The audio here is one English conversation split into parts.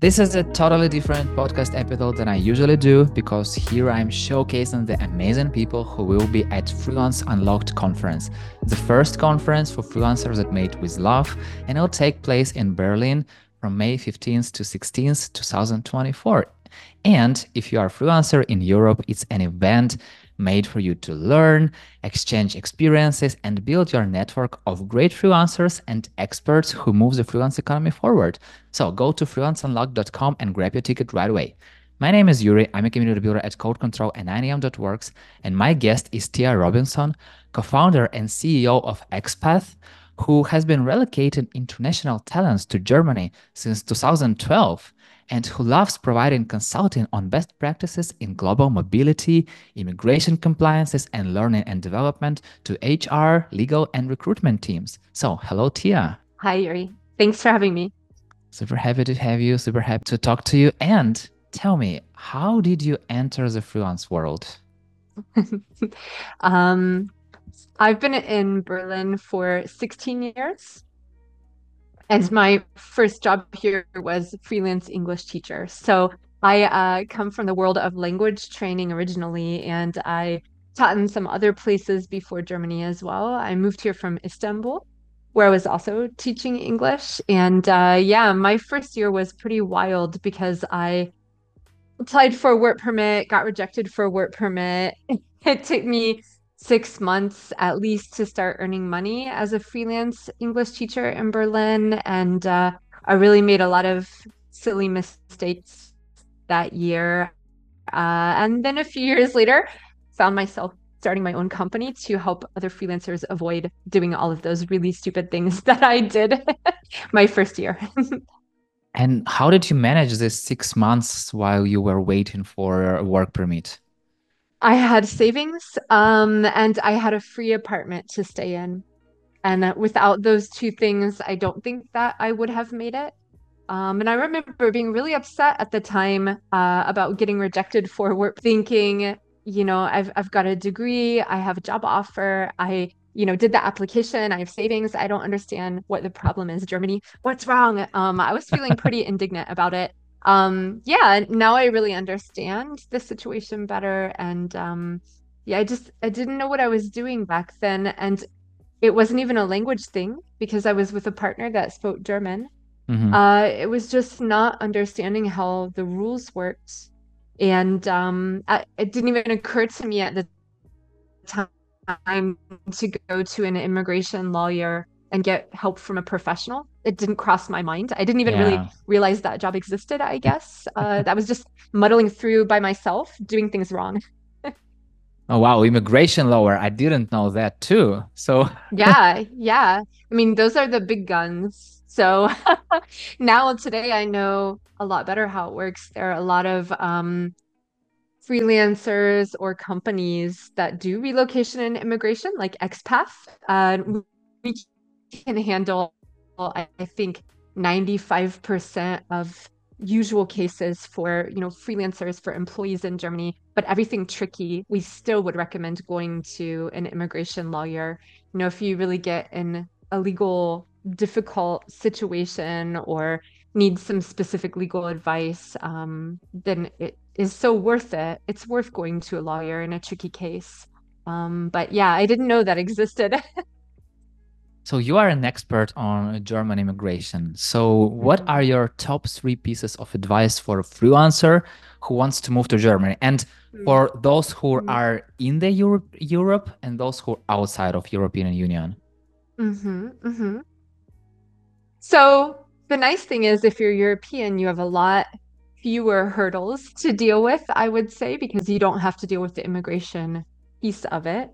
This is a totally different podcast episode than I usually do because here I'm showcasing the amazing people who will be at Freelance Unlocked conference, the first conference for freelancers that made with love, and it'll take place in Berlin from May 15th to 16th, 2024. And if you are a freelancer in Europe, it's an event made for you to learn, exchange experiences, and build your network of great freelancers and experts who move the freelance economy forward. So go to freelanceunlocked.com and grab your ticket right away. My name is Yuri. I'm a community builder at Code Control and 9am.works, and my guest is Tia Robinson, co-founder and CEO of Expath, who has been relocating international talents to Germany since 2012 and who loves providing consulting on best practices in global mobility, immigration compliances, and learning and development to HR, legal, and recruitment teams. So, hello, Tia. Hi, Yuri. Thanks for having me. Super happy to have you. Super happy to talk to you. And tell me, how did you enter the freelance world? um, I've been in Berlin for 16 years. And my first job here was freelance English teacher. So I uh, come from the world of language training originally, and I taught in some other places before Germany as well. I moved here from Istanbul, where I was also teaching English. And uh, yeah, my first year was pretty wild because I applied for a work permit, got rejected for a work permit. It took me six months at least to start earning money as a freelance English teacher in Berlin. And uh, I really made a lot of silly mistakes that year. Uh, and then a few years later, found myself starting my own company to help other freelancers avoid doing all of those really stupid things that I did my first year. and how did you manage this six months while you were waiting for a work permit? I had savings um, and I had a free apartment to stay in. And uh, without those two things, I don't think that I would have made it. Um, and I remember being really upset at the time uh, about getting rejected for work, thinking, you know, I've, I've got a degree, I have a job offer, I, you know, did the application, I have savings. I don't understand what the problem is, Germany. What's wrong? Um, I was feeling pretty indignant about it um yeah now i really understand the situation better and um yeah i just i didn't know what i was doing back then and it wasn't even a language thing because i was with a partner that spoke german mm-hmm. uh it was just not understanding how the rules worked and um I, it didn't even occur to me at the time to go to an immigration lawyer and get help from a professional. It didn't cross my mind. I didn't even yeah. really realize that job existed, I guess. Uh, that was just muddling through by myself, doing things wrong. oh, wow. Immigration lawyer. I didn't know that too. So, yeah, yeah. I mean, those are the big guns. So now today I know a lot better how it works. There are a lot of um, freelancers or companies that do relocation and immigration, like Expath. Uh, we can handle, I think, 95% of usual cases for you know freelancers for employees in Germany. But everything tricky we still would recommend going to an immigration lawyer. You know if you really get in a legal difficult situation or need some specific legal advice um, then it is so worth it. It's worth going to a lawyer in a tricky case. Um, but yeah I didn't know that existed So you are an expert on German immigration. So what mm-hmm. are your top three pieces of advice for a freelancer who wants to move to Germany and for mm-hmm. those who mm-hmm. are in the Europe, Europe and those who are outside of European Union? Mm-hmm, mm-hmm. So the nice thing is if you're European, you have a lot fewer hurdles to deal with, I would say, because you don't have to deal with the immigration piece of it.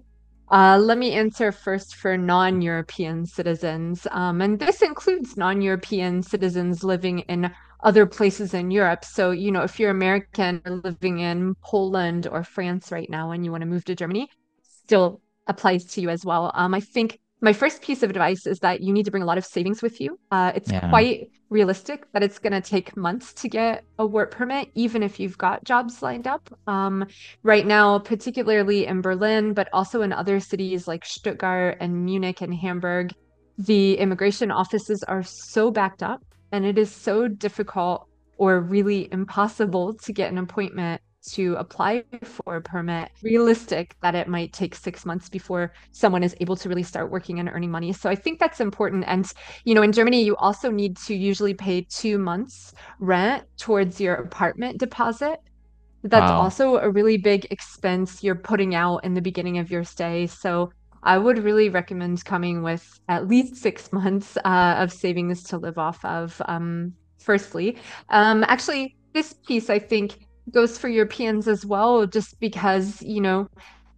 Uh, let me answer first for non European citizens. Um, and this includes non European citizens living in other places in Europe. So, you know, if you're American living in Poland or France right now and you want to move to Germany, still applies to you as well. Um, I think my first piece of advice is that you need to bring a lot of savings with you. Uh, it's yeah. quite realistic that it's going to take months to get a work permit, even if you've got jobs lined up. Um, right now, particularly in Berlin, but also in other cities like Stuttgart and Munich and Hamburg, the immigration offices are so backed up and it is so difficult or really impossible to get an appointment to apply for a permit, realistic that it might take six months before someone is able to really start working and earning money. So I think that's important. And, you know, in Germany, you also need to usually pay two months rent towards your apartment deposit. That's Wow. also a really big expense you're putting out in the beginning of your stay. So I would really recommend coming with at least six months uh, of savings to live off of, um, firstly. Um, actually, this piece, I think, goes for Europeans as well, just because, you know,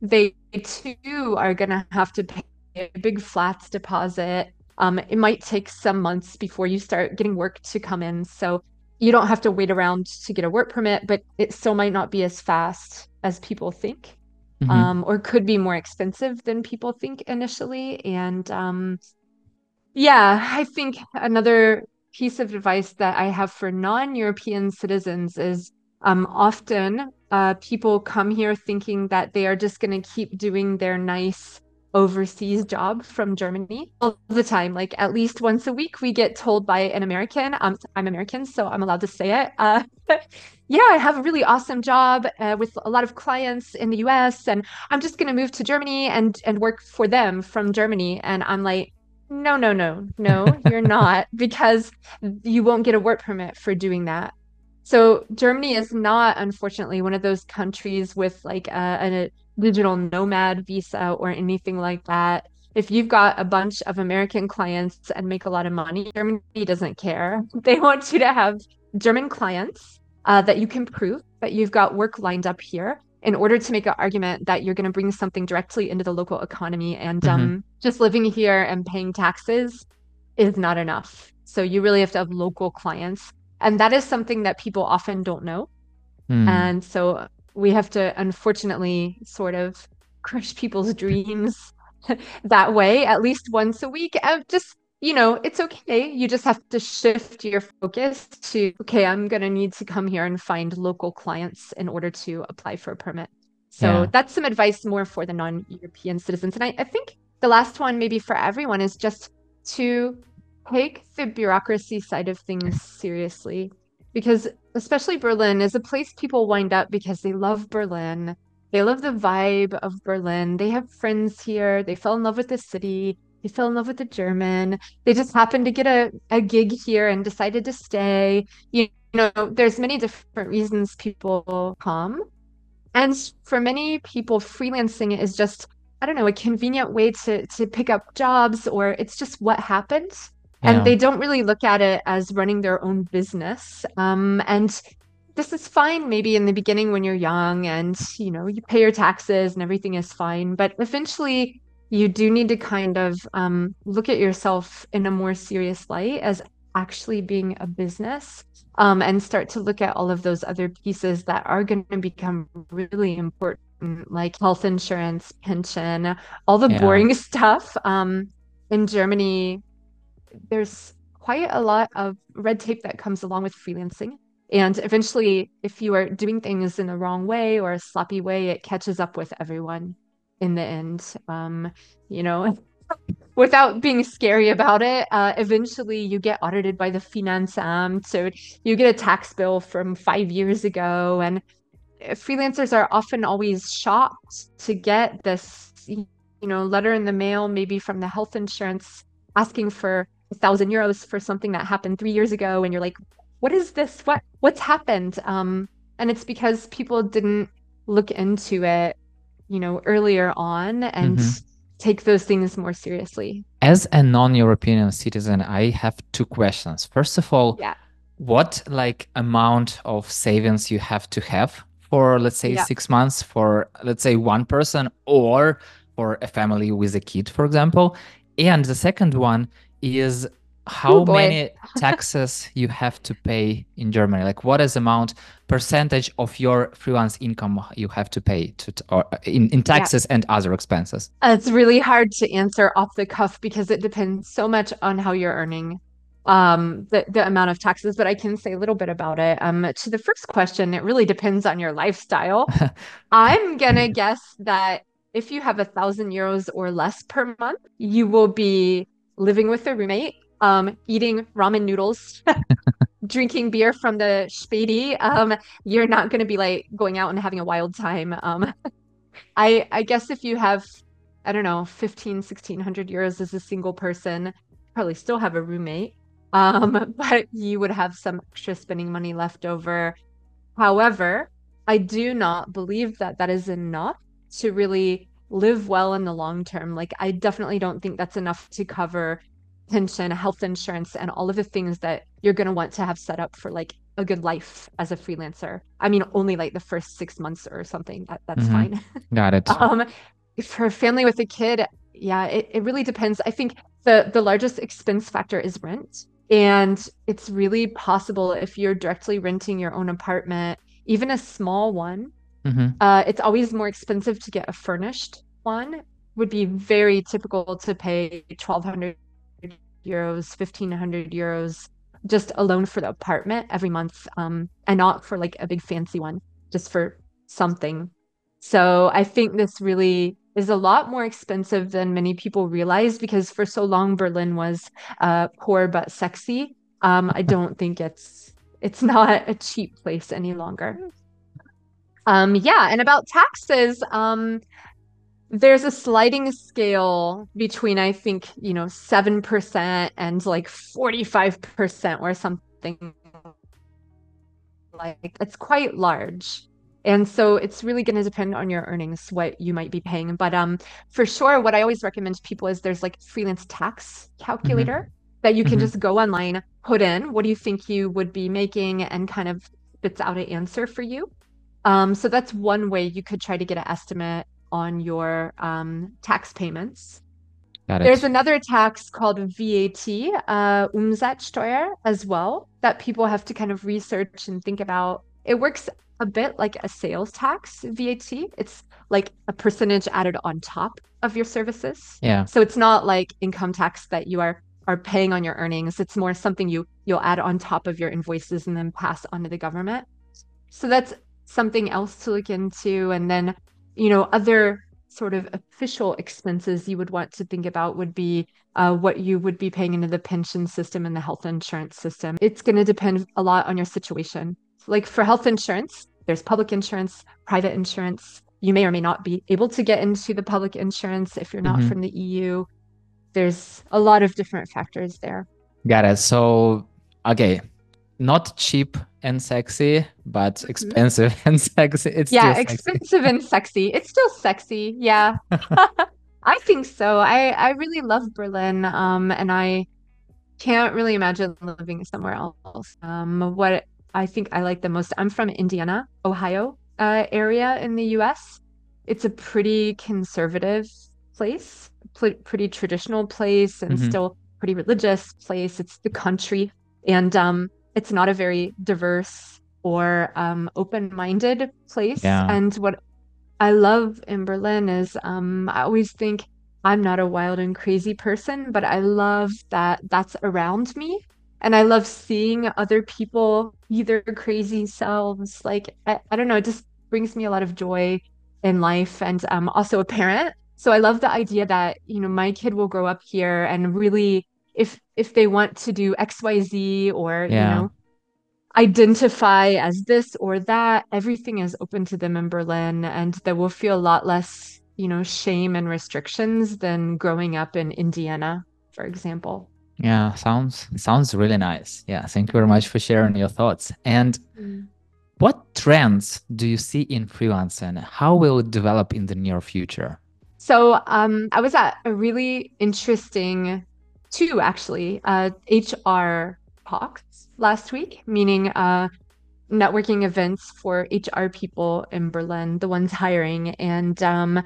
they too are going to have to pay a big flats deposit. Um, it might take some months before you start getting work to come in. So you don't have to wait around to get a work permit, but it still might not be as fast as people think, Mhm. um, or could be more expensive than people think initially. And um, yeah, I think another piece of advice that I have for non-European citizens is um, often uh, people come here thinking that they are just going to keep doing their nice overseas job from Germany all the time. Like at least once a week, we get told by an American, um, I'm American, so I'm allowed to say it. Uh, yeah, I have a really awesome job uh, with a lot of clients in the US, and I'm just going to move to Germany and and work for them from Germany. And I'm like, no, no, no, no, you're not, because you won't get a work permit for doing that. So Germany is not, unfortunately, one of those countries with like a, a digital nomad visa or anything like that. If you've got a bunch of American clients and make a lot of money, Germany doesn't care. They want you to have German clients uh, that you can prove that you've got work lined up here in order to make an argument that you're going to bring something directly into the local economy. And Mhm. um, just living here and paying taxes is not enough. So you really have to have local clients. And that is something that people often don't know. Hmm. And so we have to unfortunately sort of crush people's dreams that way at least once a week. And just, you know, it's okay. You just have to shift your focus to, okay, I'm going to need to come here and find local clients in order to apply for a permit. So Yeah. that's some advice more for the non-European citizens. And I, I think the last one, maybe for everyone, is just to take the bureaucracy side of things seriously. Because especially Berlin is a place people wind up because they love Berlin. They love the vibe of Berlin. They have friends here. They fell in love with the city. They fell in love with the German. They just happened to get a, a gig here and decided to stay. You know, there's many different reasons people come. And for many people, freelancing is just, I don't know, a convenient way to to pick up jobs or it's just what Yeah. And they don't really look at it as running their own business. Um, and this is fine maybe in the beginning when you're young and you know you pay your taxes and everything is fine. But eventually you do need to kind of um, look at yourself in a more serious light as actually being a business um, and start to look at all of those other pieces that are going to become really important, like health insurance, pension, all the Yeah. boring stuff. Um, in Germany, there's quite a lot of red tape that comes along with freelancing. And eventually, if you are doing things in the wrong way or a sloppy way, it catches up with everyone in the end. Um, you know, without being scary about it, uh, eventually you get audited by the finance Finanzamt. So you get a tax bill from five years ago. And uh, freelancers are often always shocked to get this, you know, letter in the mail, maybe from the health insurance asking for a thousand euros for something that happened three years ago. And you're like, what is this? What what's happened? Um, and it's because people didn't look into it, you know, earlier on and Mhm. take those things more seriously. As a non-European citizen, I have two questions. First of all, Yeah. what like amount of savings you have to have for let's say Yeah. six months for let's say one person or for a family with a kid, for example? And the second one is how Oh, many taxes you have to pay in Germany? Like what is the amount percentage of your freelance income you have to pay to or in, in taxes and other expenses? Uh, It's really hard to answer off the cuff because it depends so much on how you're earning um, the, the amount of taxes, but I can say a little bit about it. Um, to the first question, it really depends on your lifestyle. I'm gonna guess that if you have a thousand euros or less per month, you will be living with a roommate, um, eating ramen noodles drinking beer from the Späti, um, you're not going to be like going out and having a wild time. Um, I I guess if you have, I don't know, 15, 1600 euros as a single person, probably still have a roommate. Um, but you would have some extra spending money left over. However, I do not believe that that is enough to really live well in the long term. Like, I definitely don't think that's enough to cover pension, health insurance, and all of the things that you're going to want to have set up for like a good life as a freelancer. I mean, only like the first six months or something. That, that's mm-hmm. fine. Got it. um, for a family with a kid, yeah, it, it really depends. I think the the largest expense factor is rent. And it's really possible if you're directly renting your own apartment, even a small one, mm-hmm. uh, it's always more expensive to get a furnished one. Would be very typical to pay 1200 euros, 1500 euros just alone for the apartment every month um, and not for like a big fancy one, just for something. So I think this really is a lot more expensive than many people realize because for so long Berlin was uh, poor but sexy. Um, I don't think it's it's not a cheap place any longer. Um, yeah, and about taxes, um, there's a sliding scale between I think you know seven percent and like forty five percent, or something like it's quite large. And so it's really going to depend on your earnings what you might be paying. But um, for sure, what I always recommend to people is there's like freelance tax calculator mm-hmm. that you can mm-hmm. just go online, put in what do you think you would be making, and kind of spits out an answer for you. Um, so that's one way you could try to get an estimate on your um, tax payments. There's another tax called VAT, uh, Umsatzsteuer, as well, that people have to kind of research and think about. It works a bit like a sales tax, VAT. It's like a percentage added on top of your services. Yeah. So it's not like income tax that you are are paying on your earnings. It's more something you you'll add on top of your invoices and then pass on to the government. So that's something else to look into. And then you know, other sort of official expenses you would want to think about would be uh, what you would be paying into the pension system and the health insurance system. It's going to depend a lot on your situation. Like for health insurance, there's public insurance, private insurance. You may or may not be able to get into the public insurance if you're not mm-hmm. from the EU. There's a lot of different factors there. Got it. So, okay, not cheap and sexy, but expensive and sexy. It's yeah, expensive and sexy. It's still sexy. Yeah, I think so. I I really love Berlin, um, and I can't really imagine living somewhere else. Um, what I think I like the most. I'm from Indiana, Ohio uh, area in the U.S. It's a pretty conservative place, pl- pretty traditional place, and mm-hmm. still pretty religious place. It's the country, and um, it's not a very diverse or um, open-minded place. Yeah. And what I love in Berlin is um, I always think I'm not a wild and crazy person, but I love that that's around me. And I love seeing other people either crazy selves. Like, I, I don't know, it just brings me a lot of joy in life. And I'm also a parent. So I love the idea that, you know, my kid will grow up here and really if if they want to do xyz or yeah. you know identify as this or that everything is open to them in berlin and they will feel a lot less you know shame and restrictions than growing up in indiana for example yeah sounds sounds really nice yeah thank you very much for sharing your thoughts and mm. what trends do you see in freelancing how will it develop in the near future so um, i was at a really interesting two actually uh, HR talks last week, meaning uh, networking events for HR people in Berlin, the ones hiring. And um,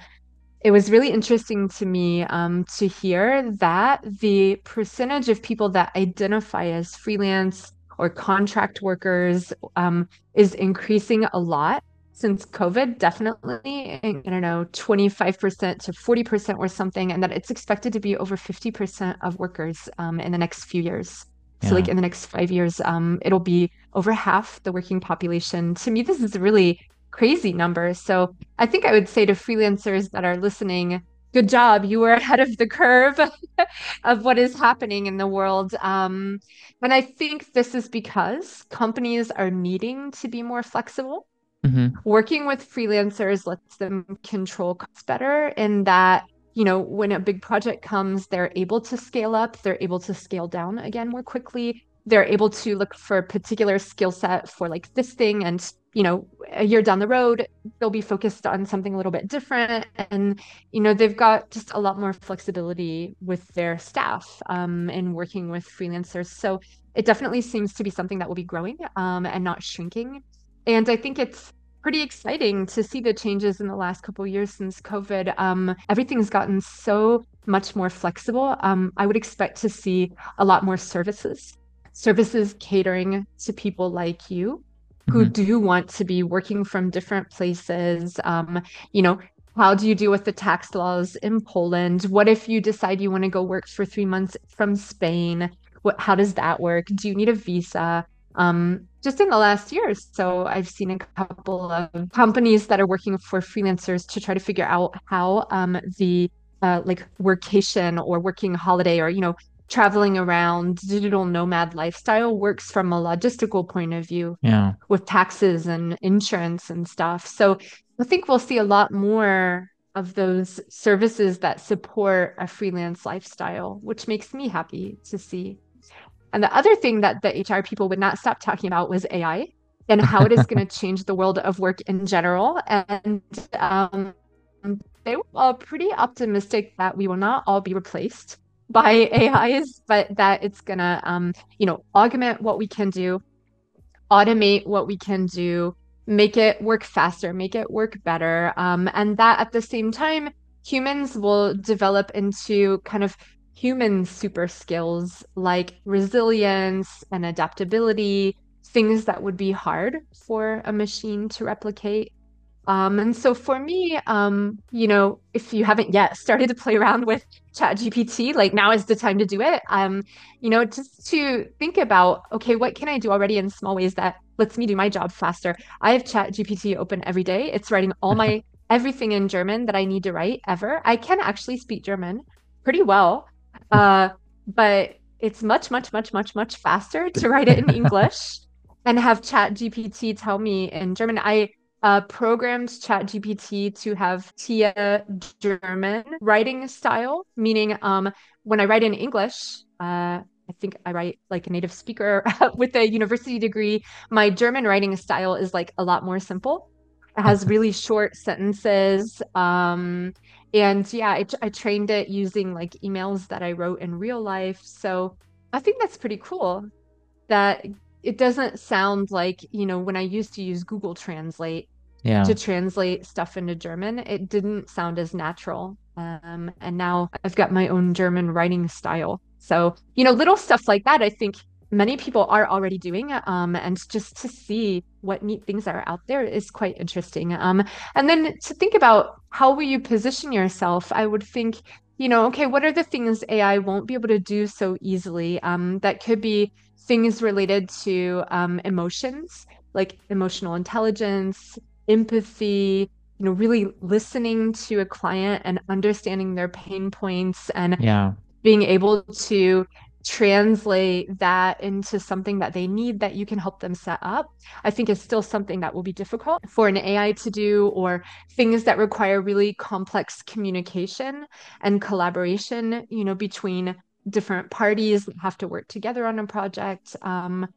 it was really interesting to me um, to hear that the percentage of people that identify as freelance or contract workers um, is increasing a lot since COVID, definitely, I don't know, 25% to 40% or something, and that it's expected to be over 50% of workers um, in the next few years. So, like in the next five years, um, it'll be over half the working population. To me, this is a really crazy number. So, I think I would say to freelancers that are listening, good job. You were ahead of the curve of what is happening in the world. Um, and I think this is because companies are needing to be more flexible. Mm-hmm. Working with freelancers lets them control costs better in that you know, when a big project comes, they're able to scale up, they're able to scale down again more quickly. They're able to look for a particular skill set for like this thing and you know a year down the road they'll be focused on something a little bit different and you know they've got just a lot more flexibility with their staff um, in working with freelancers so it definitely seems to be something that will be growing um, and not shrinking and i think it's pretty exciting to see the changes in the last couple years since covid um, everything's gotten so much more flexible um, i would expect to see a lot more services services catering to people like you who mm-hmm. do want to be working from different places. Um, you know, how do you deal with the tax laws in Poland? What if you decide you want to go work for three months from Spain? What, how does that work? Do you need a visa? Um, just in the last year so, I've seen a couple of companies that are working for freelancers to try to figure out how um, the uh, like workation or working holiday or you know traveling around digital nomad lifestyle works from a logistical point of view yeah. with taxes and insurance and stuff. So i think we'll see a lot more of those services that support a freelance lifestyle which makes me happy to see and the other thing that the hr people would not stop talking about was ai and how it is going to change the world of work in general and um, they were pretty optimistic that we will not all be replaced by AIs, but that it's gonna um, you know, augment what we can do, automate what we can do, make it work faster, make it work better. Um, and that at the same time, humans will develop into kind of human super skills like resilience and adaptability, things that would be hard for a machine to replicate. Um, and so for me, um, you know, if you haven't yet started to play around with ChatGPT, like now is the time to do it. Um, you know, just to think about, okay, what can I do already in small ways that lets me do my job faster? I have ChatGPT open every day. It's writing all my everything in German that I need to write ever. I can actually speak German pretty well, uh, but it's much, much, much, much, much faster to write it in English and have ChatGPT tell me in German. I uh, programmed ChatGPT to have TIA German writing style, meaning um, when I write in English, uh, I think I write like a native speaker with a university degree. My German writing style is like a lot more simple. It has really short sentences. Um, and yeah, I, I trained it using like emails that I wrote in real life. So I think that's pretty cool that it doesn't sound like you know when i used to use google translate yeah. to translate stuff into german it didn't sound as natural um, and now i've got my own german writing style so you know little stuff like that i think many people are already doing um, and just to see what neat things are out there is quite interesting um, and then to think about how will you position yourself i would think you know okay what are the things ai won't be able to do so easily um, that could be things related to um, emotions, like emotional intelligence, empathy, you know, really listening to a client and understanding their pain points and yeah. being able to translate that into something that they need that you can help them set up, I think is still something that will be difficult for an AI to do, or things that require really complex communication and collaboration, you know, between different parties that have to work together on a project. Um,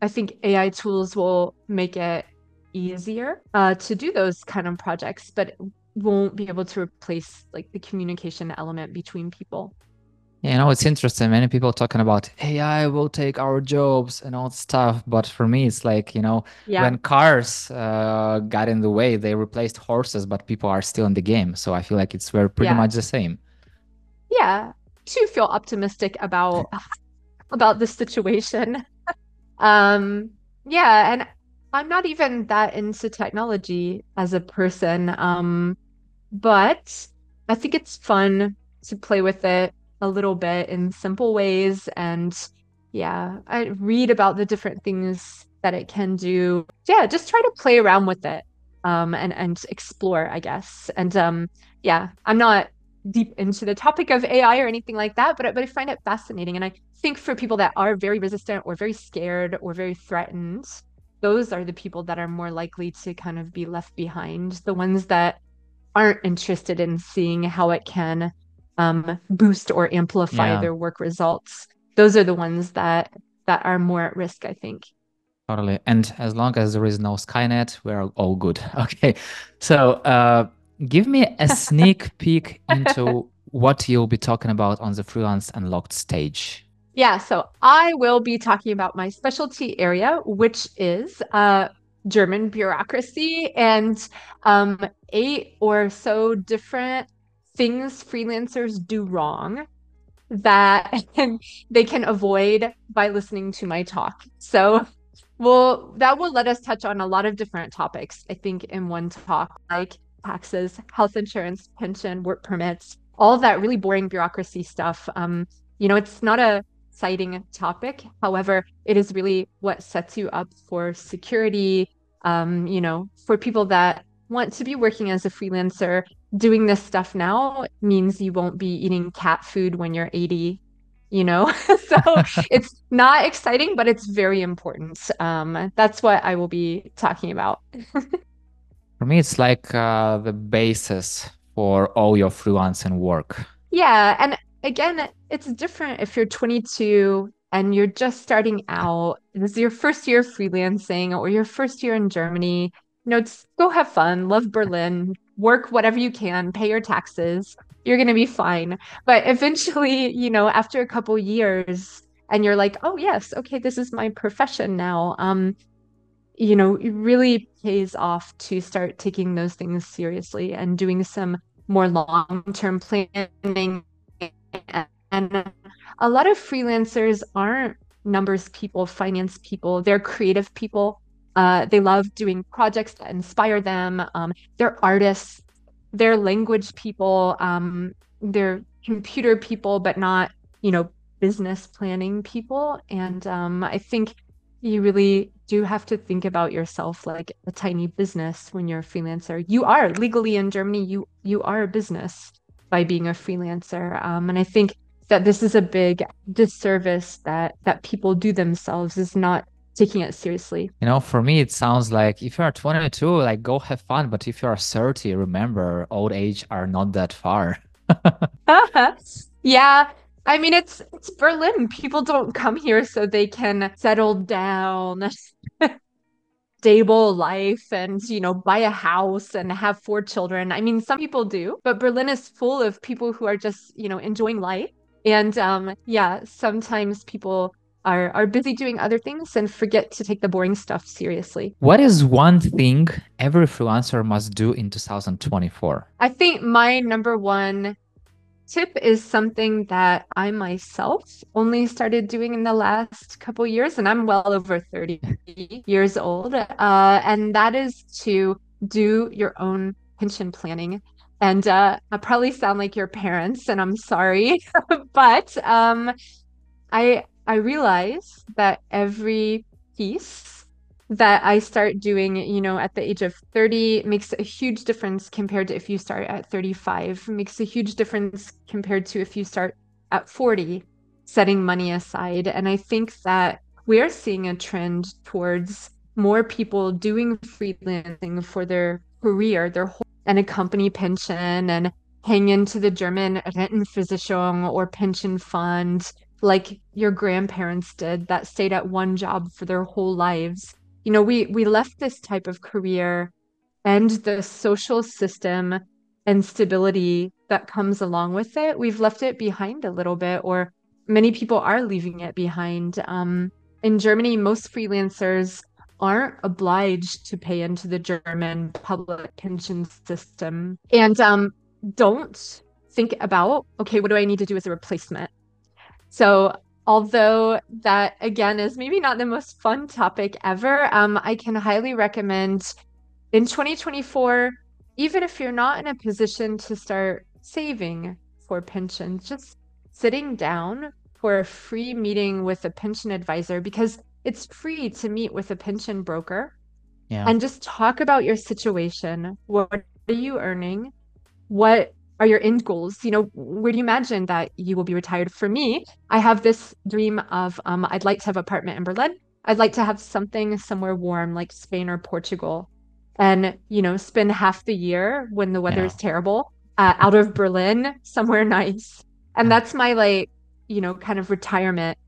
I think AI tools will make it easier uh, to do those kind of projects, but won't be able to replace like the communication element between people. Yeah, you know, it's interesting. Many people talking about AI will take our jobs and all stuff, but for me, it's like you know, yeah. when cars uh, got in the way, they replaced horses, but people are still in the game. So I feel like it's very pretty yeah. much the same. Yeah, to feel optimistic about about the situation. um, yeah, and I'm not even that into technology as a person. Um, but I think it's fun to play with it a little bit in simple ways. And yeah, I read about the different things that it can do. Yeah, just try to play around with it um, and and explore, I guess. And um, yeah, I'm not deep into the topic of AI or anything like that, but but I find it fascinating. And I think for people that are very resistant or very scared or very threatened, those are the people that are more likely to kind of be left behind. The ones that aren't interested in seeing how it can um, boost or amplify yeah. their work results. Those are the ones that that are more at risk, I think. Totally. And as long as there is no Skynet, we're all good. Okay. So uh, give me a sneak peek into what you'll be talking about on the Freelance Unlocked stage. Yeah, so I will be talking about my specialty area, which is uh, German bureaucracy and um, eight or so different things freelancers do wrong that they can avoid by listening to my talk. So, well, that will let us touch on a lot of different topics, I think, in one talk, like taxes, health insurance, pension, work permits, all that really boring bureaucracy stuff. Um, you know, it's not a exciting topic. However, it is really what sets you up for security. Um, you know, for people that want to be working as a freelancer, doing this stuff now means you won't be eating cat food when you're 80 you know? So it's not exciting but it's very important. Um, that's what i will be talking about. For me it's like uh, the basis for all your freelancing work. Yeah and again it's different if you're 22 and you're just starting out. This is your first year freelancing or your first year in germany. You know just go have fun love berlin work whatever you can, pay your taxes, you're going to be fine. But eventually, you know, after a couple years and you're like, "Oh, yes, okay, this is my profession now." Um you know, it really pays off to start taking those things seriously and doing some more long-term planning and a lot of freelancers aren't numbers people, finance people, they're creative people uh, they love doing projects that inspire them. Um, they're artists, they're language people, um, they're computer people, but not, you know, business planning people. And um, I think you really do have to think about yourself like a tiny business when you're a freelancer. You are legally in Germany. You you are a business by being a freelancer. Um, and I think that this is a big disservice that that people do themselves is not taking it seriously. You know, for me, it sounds like if you're 22, like go have fun. But if you're 30, remember, old age are not that far. yeah. I mean, it's it's Berlin. People don't come here so they can settle down, stable life, and you know, buy a house and have four children. I mean, some people do, but Berlin is full of people who are just you know enjoying life. And um, yeah, sometimes people are are busy doing other things and forget to take the boring stuff seriously. What is one thing every freelancer must do in 2024? I think my number one tip is something that I myself only started doing in the last couple years, and I'm well over 30 years old. Uh, and that is to do your own pension planning. And uh, I probably sound like your parents, and I'm sorry, but um, I I realize that every piece that I start doing, you know, at the age of 30 makes a huge difference compared to if you start at 35, makes a huge difference compared to if you start at 40, setting money aside. And I think that we're seeing a trend towards more people doing freelancing for their career, their whole and a company pension and hang into the German Rentenversicherung or pension fund like your grandparents did that stayed at one job for their whole lives. You know, we we left this type of career and the social system and stability that comes along with it. We've left it behind a little bit, or many people are leaving it behind. Um, in Germany, most freelancers aren't obliged to pay into the German public pension system and um, don't think about, okay, what do I need to do as a replacement? So, although that again is maybe not the most fun topic ever, um, I can highly recommend in 2024, even if you're not in a position to start saving for pensions, just sitting down for a free meeting with a pension advisor because it's free to meet with a pension broker yeah. and just talk about your situation. What are you earning? What are your end goals? You know, where do you imagine that you will be retired? For me, I have this dream of um, I'd like to have an apartment in Berlin. I'd like to have something somewhere warm like Spain or Portugal and, you know, spend half the year when the weather yeah. is terrible uh, out of Berlin, somewhere nice. And that's my like, you know, kind of retirement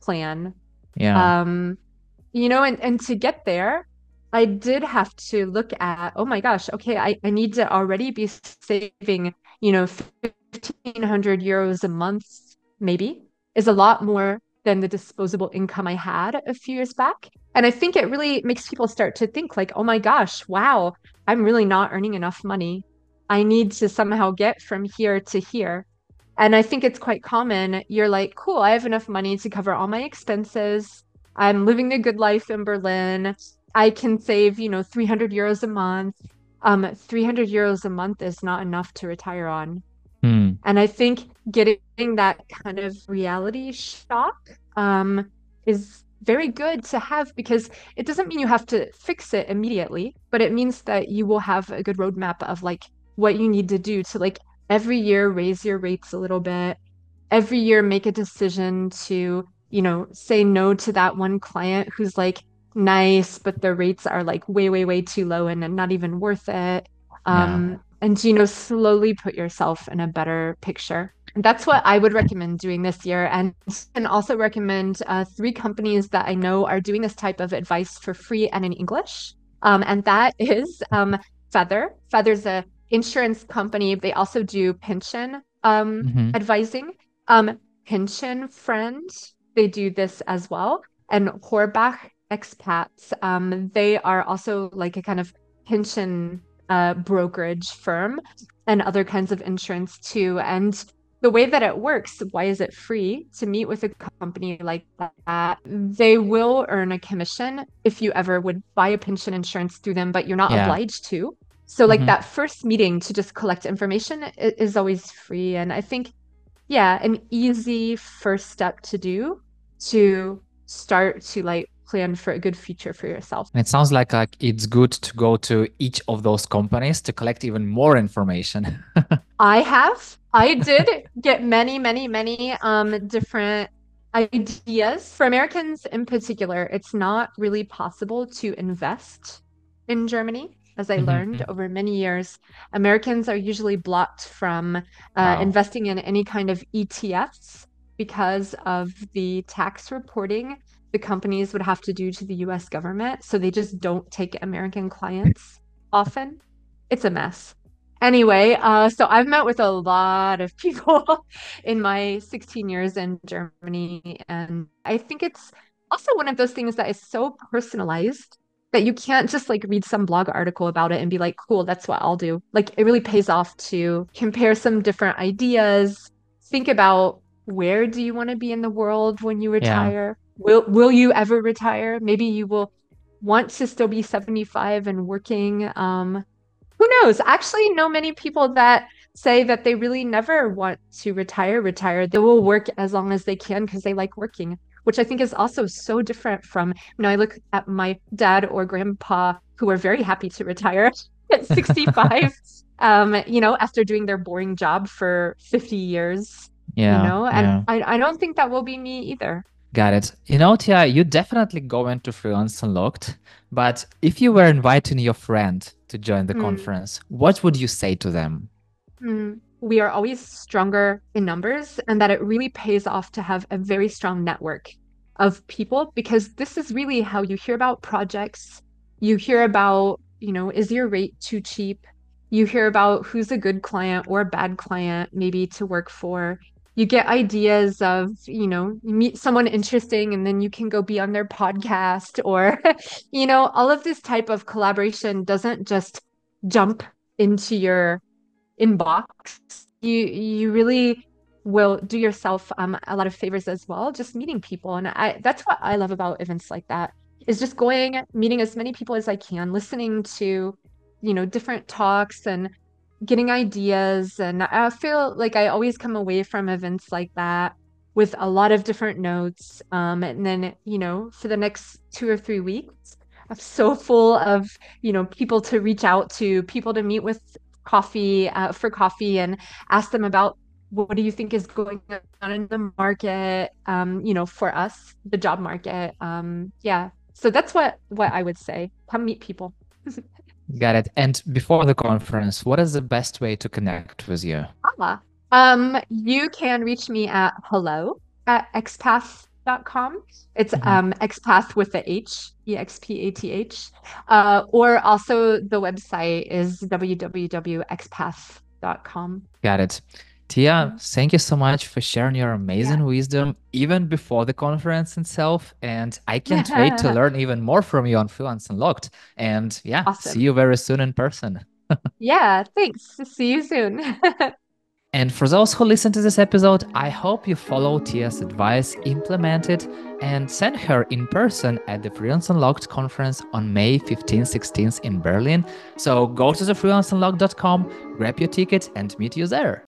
plan. Yeah. Um, you know, and, and to get there, I did have to look at, oh my gosh, okay, I, I need to already be saving, you know, 1500 euros a month, maybe, is a lot more than the disposable income I had a few years back. And I think it really makes people start to think, like, oh my gosh, wow, I'm really not earning enough money. I need to somehow get from here to here. And I think it's quite common. You're like, cool, I have enough money to cover all my expenses. I'm living a good life in Berlin. I can save, you know, 300 euros a month. Um, 300 euros a month is not enough to retire on. Hmm. And I think getting that kind of reality shock um, is very good to have because it doesn't mean you have to fix it immediately, but it means that you will have a good roadmap of like what you need to do to like every year raise your rates a little bit, every year make a decision to, you know, say no to that one client who's like, nice, but the rates are like way, way, way too low and not even worth it. Um, yeah. And, you know, slowly put yourself in a better picture. That's what I would recommend doing this year, and and also recommend uh, three companies that I know are doing this type of advice for free and in English. Um, and that is um, Feather. Feather's a insurance company. They also do pension um, mm-hmm. advising. Um, pension Friend, they do this as well. And Horbach expats. Um, they are also like a kind of pension uh, brokerage firm and other kinds of insurance too. And the way that it works, why is it free to meet with a company like that? They will earn a commission if you ever would buy a pension insurance through them, but you're not yeah. obliged to. So, like mm-hmm. that first meeting to just collect information is always free. And I think, yeah, an easy first step to do to start to like plan for a good future for yourself. And it sounds like like it's good to go to each of those companies to collect even more information. I have. I did get many, many, many um different ideas. For Americans in particular, it's not really possible to invest in Germany. As I mm-hmm. learned mm-hmm. over many years, Americans are usually blocked from uh, wow. investing in any kind of ETFs because of the tax reporting the companies would have to do to the US government. So they just don't take American clients often. It's a mess. Anyway, uh, so I've met with a lot of people in my 16 years in Germany. And I think it's also one of those things that is so personalized that you can't just like read some blog article about it and be like, cool, that's what I'll do. Like it really pays off to compare some different ideas, think about where do you want to be in the world when you retire? Will will you ever retire? Maybe you will want to still be 75 and working um who knows? Actually know many people that say that they really never want to retire retire. They will work as long as they can because they like working which i think is also so different from you know i look at my dad or grandpa who are very happy to retire at 65 um you know after doing their boring job for 50 years yeah you know? And yeah. I, I don't think that will be me either Got it. You know, Tia, you definitely go into Freelance Unlocked, but if you were inviting your friend to join the mm. conference, what would you say to them? Mm. We are always stronger in numbers, and that it really pays off to have a very strong network of people because this is really how you hear about projects. You hear about, you know, is your rate too cheap? You hear about who's a good client or a bad client, maybe to work for you get ideas of you know you meet someone interesting and then you can go be on their podcast or you know all of this type of collaboration doesn't just jump into your inbox. You you really will do yourself um, a lot of favors as well just meeting people. And i that's what i love about events like that is just going meeting as many people as i can listening to you know different talks and getting ideas. And I feel like I always come away from events like that with a lot of different notes. Um, and then, you know, for the next two or three weeks, I'm so full of, you know, people to reach out to, people to meet with coffee uh, for coffee and ask them about what do you think is going on in the market um, you know for us the job market um, yeah so that's what what i would say come meet people got it. And before the conference what is the best way to connect with you? Ah, um, you can reach me at hello at expath.com it's mm-hmm. um, expath with the h e-x-p-a-t-h uh, or also the website is www.expath.com got it Tia, mm-hmm. thank you so much for sharing your amazing yeah. wisdom even before the conference itself. And I can't wait to learn even more from you on Freelance Unlocked. And yeah, awesome. see you very soon in person. yeah, thanks. See you soon. and for those who listen to this episode, I hope you follow Tia's advice, implement it, and send her in person at the Freelance Unlocked conference on May 15th, 16th in Berlin. So go to the freelanceunlocked.com, grab your ticket, and meet you there.